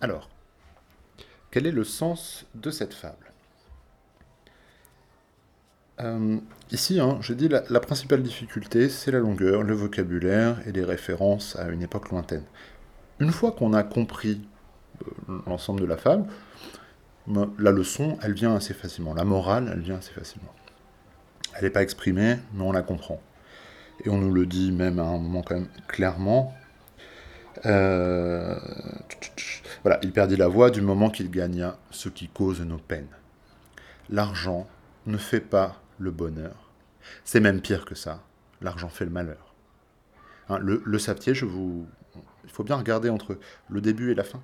Alors, quel est le sens de cette fable? Euh, Ici, hein, je dis la, principale difficulté, c'est la longueur, le vocabulaire et les références à une époque lointaine. Une fois qu'on a compris euh, l'ensemble de la fable, la leçon, elle vient assez facilement. La morale, elle vient assez facilement. Elle n'est pas exprimée, mais on la comprend. Et on nous le dit même à un moment quand même clairement. Euh, voilà, il perdit la voix du moment qu'il gagna ce qui cause nos peines. L'argent ne fait pas le bonheur. C'est même pire que ça. L'argent fait le malheur. Hein, le, le savetier, je vous, il faut bien regarder entre le début et la fin.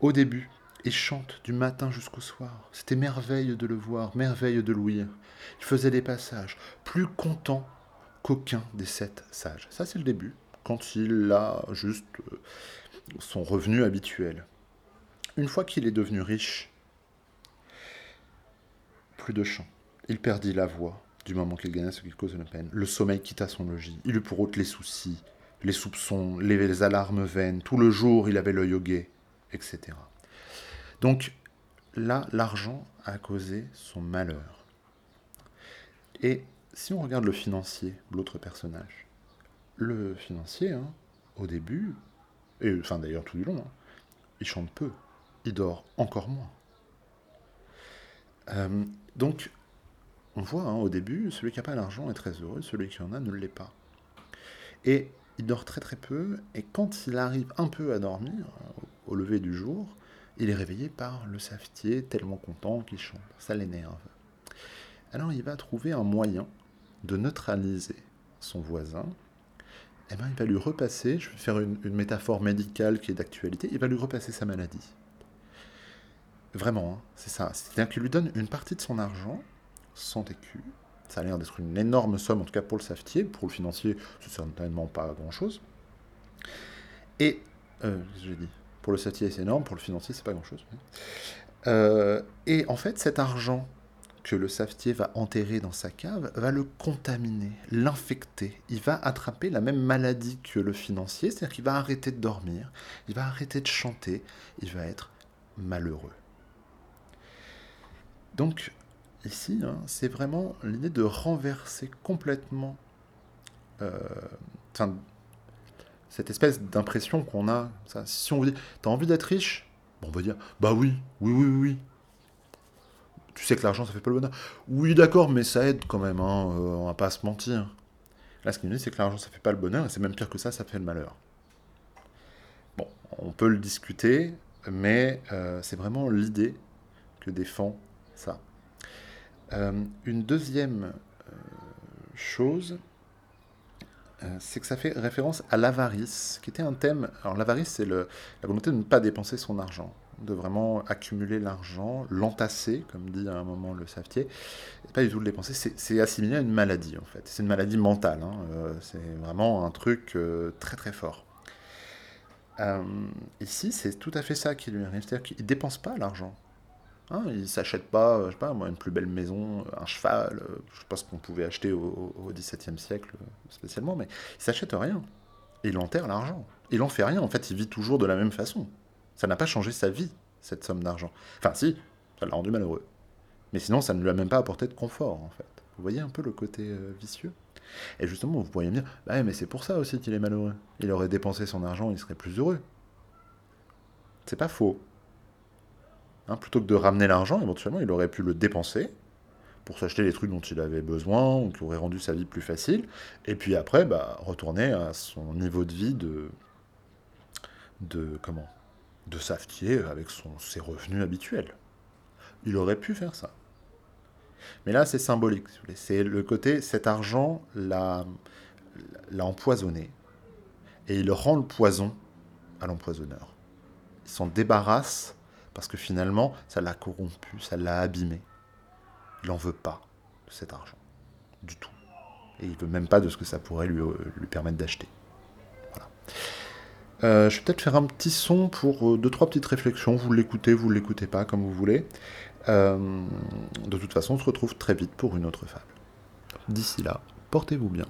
Au début, il chante du matin jusqu'au soir. C'était merveille de le voir, merveille de l'ouïr. Il faisait des passages, plus content qu'aucun des sept sages. Ça, c'est le début, quand il a juste euh, son revenu habituel. Une fois qu'il est devenu riche, plus de chant. Il perdit la voix du moment qu'il gagna ce qui cause la peine. Le sommeil quitta son logis. Il eut pour autre les soucis, les soupçons, les, alarmes vaines. Tout le jour, il avait l'œil au guet, etc. Donc là, l'argent a causé son malheur. Et si on regarde le financier, l'autre personnage, le financier, hein, au début, et enfin d'ailleurs tout du long, hein, il chante peu, il dort encore moins. Euh, donc, on voit hein, au début, celui qui n'a pas l'argent est très heureux, celui qui en a ne l'est pas. Et il dort très très peu, et quand il arrive un peu à dormir, au lever du jour, il est réveillé par le savetier, tellement content qu'il chante. Ça l'énerve. Alors il va trouver un moyen de neutraliser son voisin. Eh ben, il va lui repasser, je vais faire une, métaphore médicale qui est d'actualité, il va lui repasser sa maladie. Vraiment, hein, c'est ça. C'est-à-dire qu'il lui donne une partie de son argent, 100 écus, ça a l'air d'être une énorme somme, en tout cas pour le savetier. Pour le financier, c'est certainement pas grand-chose. Et, euh, j'ai dit, pour le savetier, c'est énorme, pour le financier, c'est pas grand-chose. Euh, et en fait, cet argent que le savetier va enterrer dans sa cave va le contaminer, l'infecter. Il va attraper la même maladie que le financier, c'est-à-dire qu'il va arrêter de dormir, il va arrêter de chanter, il va être malheureux. Donc, ici, hein, c'est vraiment l'idée de renverser complètement euh, cette espèce d'impression qu'on a. Si on vous dit, t'as envie d'être riche? On va dire, bah oui, oui, oui, oui. Tu sais que l'argent, ça fait pas le bonheur. Oui, d'accord, mais ça aide quand même, hein, euh, on va pas se mentir. Là, ce qu'il nous dit, c'est que l'argent, ça fait pas le bonheur, et c'est même pire que ça, ça fait le malheur. Bon, on peut le discuter, mais euh, c'est vraiment l'idée que défend Euh, une deuxième euh, chose, euh, c'est que ça fait référence à l'avarice, qui était un thème. Alors l'avarice, c'est la volonté de ne pas dépenser son argent, de vraiment accumuler l'argent, l'entasser, comme dit à un moment le savetier, et pas du tout le dépenser. C'est assimilé à une maladie, en fait. C'est une maladie mentale. Hein. c'est vraiment un truc très très fort. ici, c'est tout à fait ça qui lui arrive, c'est-à-dire qu'il ne dépense pas l'argent. Hein, il s'achète pas, euh, je sais pas, moi, une plus belle maison, un cheval, euh, je sais pas ce qu'on pouvait acheter au, XVIIe siècle euh, spécialement, mais il s'achète rien. il enterre l'argent. Il en fait rien, en fait, il vit toujours de la même façon. Ça n'a pas changé sa vie, cette somme d'argent. Enfin, si, ça l'a rendu malheureux. Mais sinon, ça ne lui a même pas apporté de confort, en fait. Vous voyez un peu le côté vicieux? Et justement, vous pourriez me dire, bah, mais c'est pour ça aussi qu'il est malheureux. Il aurait dépensé son argent, il serait plus heureux. C'est pas faux. Hein, plutôt que de ramener l'argent, éventuellement, il aurait pu le dépenser pour s'acheter les trucs dont il avait besoin ou qui auraient rendu sa vie plus facile. Et puis après, bah, retourner à son niveau de vie de, de comment de savetier avec son, ses revenus habituels. Il aurait pu faire ça. Mais là, c'est symbolique. C'est le côté, cet argent l'a empoisonné. Et il rend le poison à l'empoisonneur. Il s'en débarrasse parce que finalement, ça l'a corrompu, ça l'a abîmé. Il n'en veut pas de cet argent. Du tout. Et il veut même pas de ce que ça pourrait lui, euh, permettre d'acheter. Voilà. Euh, je vais peut-être faire un petit son pour euh, deux, trois petites réflexions. Vous l'écoutez, vous ne l'écoutez pas, comme vous voulez. de toute façon, on se retrouve très vite pour une autre fable. D'ici là, portez-vous bien.